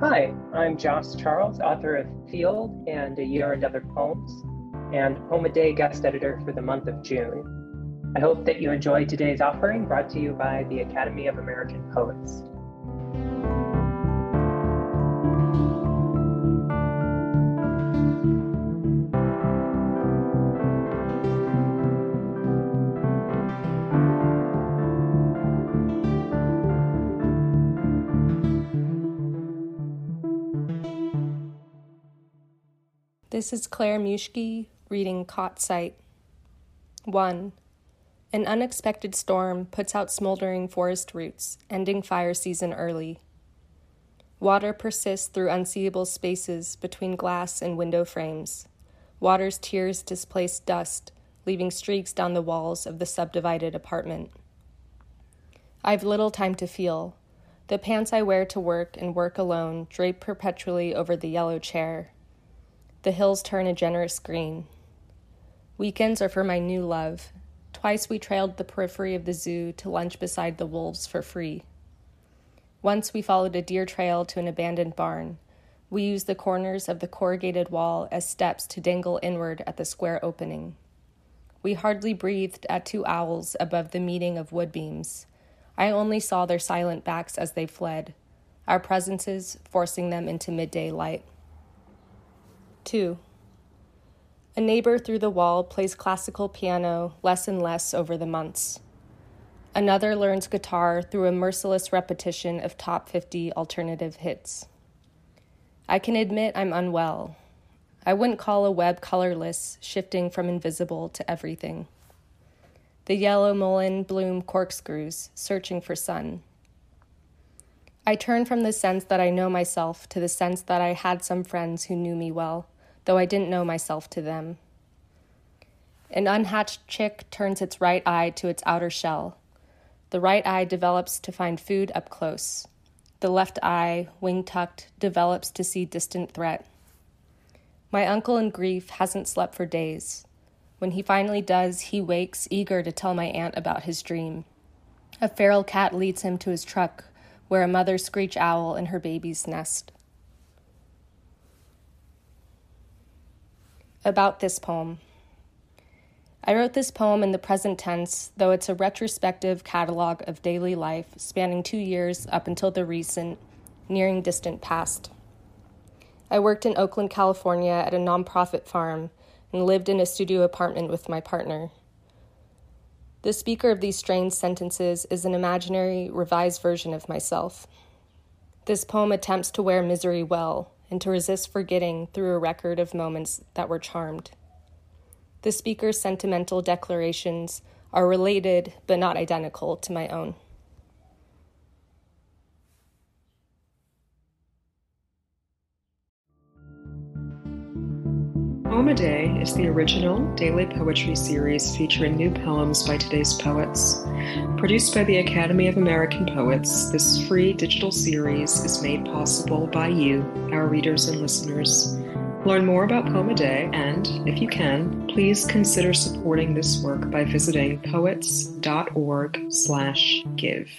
Hi, I'm Jos Charles, author of feeld and A Year and Other Poems, and Poem a Day guest editor for the month of June. I hope that you enjoyed today's offering brought to you by the Academy of American Poets. This is Claire Muschke reading Caught Sight. 1. An unexpected storm puts out smoldering forest roots, ending fire season early. Water persists through unseeable spaces between glass and window frames. Water's tears displace dust, leaving streaks down the walls of the subdivided apartment. I've little time to feel. The pants I wear to work and work alone drape perpetually over the yellow chair the hills turn a generous green. Weekends are for my new love. Twice we trailed the periphery of the zoo to lunch beside the wolves for free. Once we followed a deer trail to an abandoned barn. We used the corners of the corrugated wall as steps to dangle inward at the square opening. We hardly breathed at two owls above the meeting of wood beams. I only saw their silent backs as they fled, our presences forcing them into midday light. 2. A neighbor through the wall plays classical piano less and less over the months. Another learns guitar through a merciless repetition of top 50 alternative hits. I can admit I'm unwell. I wouldn't call a web colorless, shifting from invisible to everything. The yellow mullein bloom corkscrews, searching for sun. I turn from the sense that I know myself to the sense that I had some friends who knew me well though I didn't know myself to them. An unhatched chick turns its right eye to its outer shell. The right eye develops to find food up close. The left eye, wing tucked, develops to see distant threat. My uncle in grief hasn't slept for days. When he finally does, he wakes, eager to tell my aunt about his dream. A feral cat leads him to his truck, where a mother screech owl in her baby's nest. About this poem. I wrote this poem in the present tense, though it's a retrospective catalog of daily life spanning two years up until the recent, nearing distant past. I worked in Oakland, California at a nonprofit farm and lived in a studio apartment with my partner. The speaker of these strange sentences is an imaginary, revised version of myself. This poem attempts to wear misery well, and to resist forgetting through a record of moments that were charmed. The speaker's sentimental declarations are related but not identical to my own. Poem a Day is the original daily poetry series featuring new poems by today's poets. Produced by the Academy of American Poets, this free digital series is made possible by you, our readers and listeners. Learn more about Poem a Day and, if you can, please consider supporting this work by visiting poets.org/give.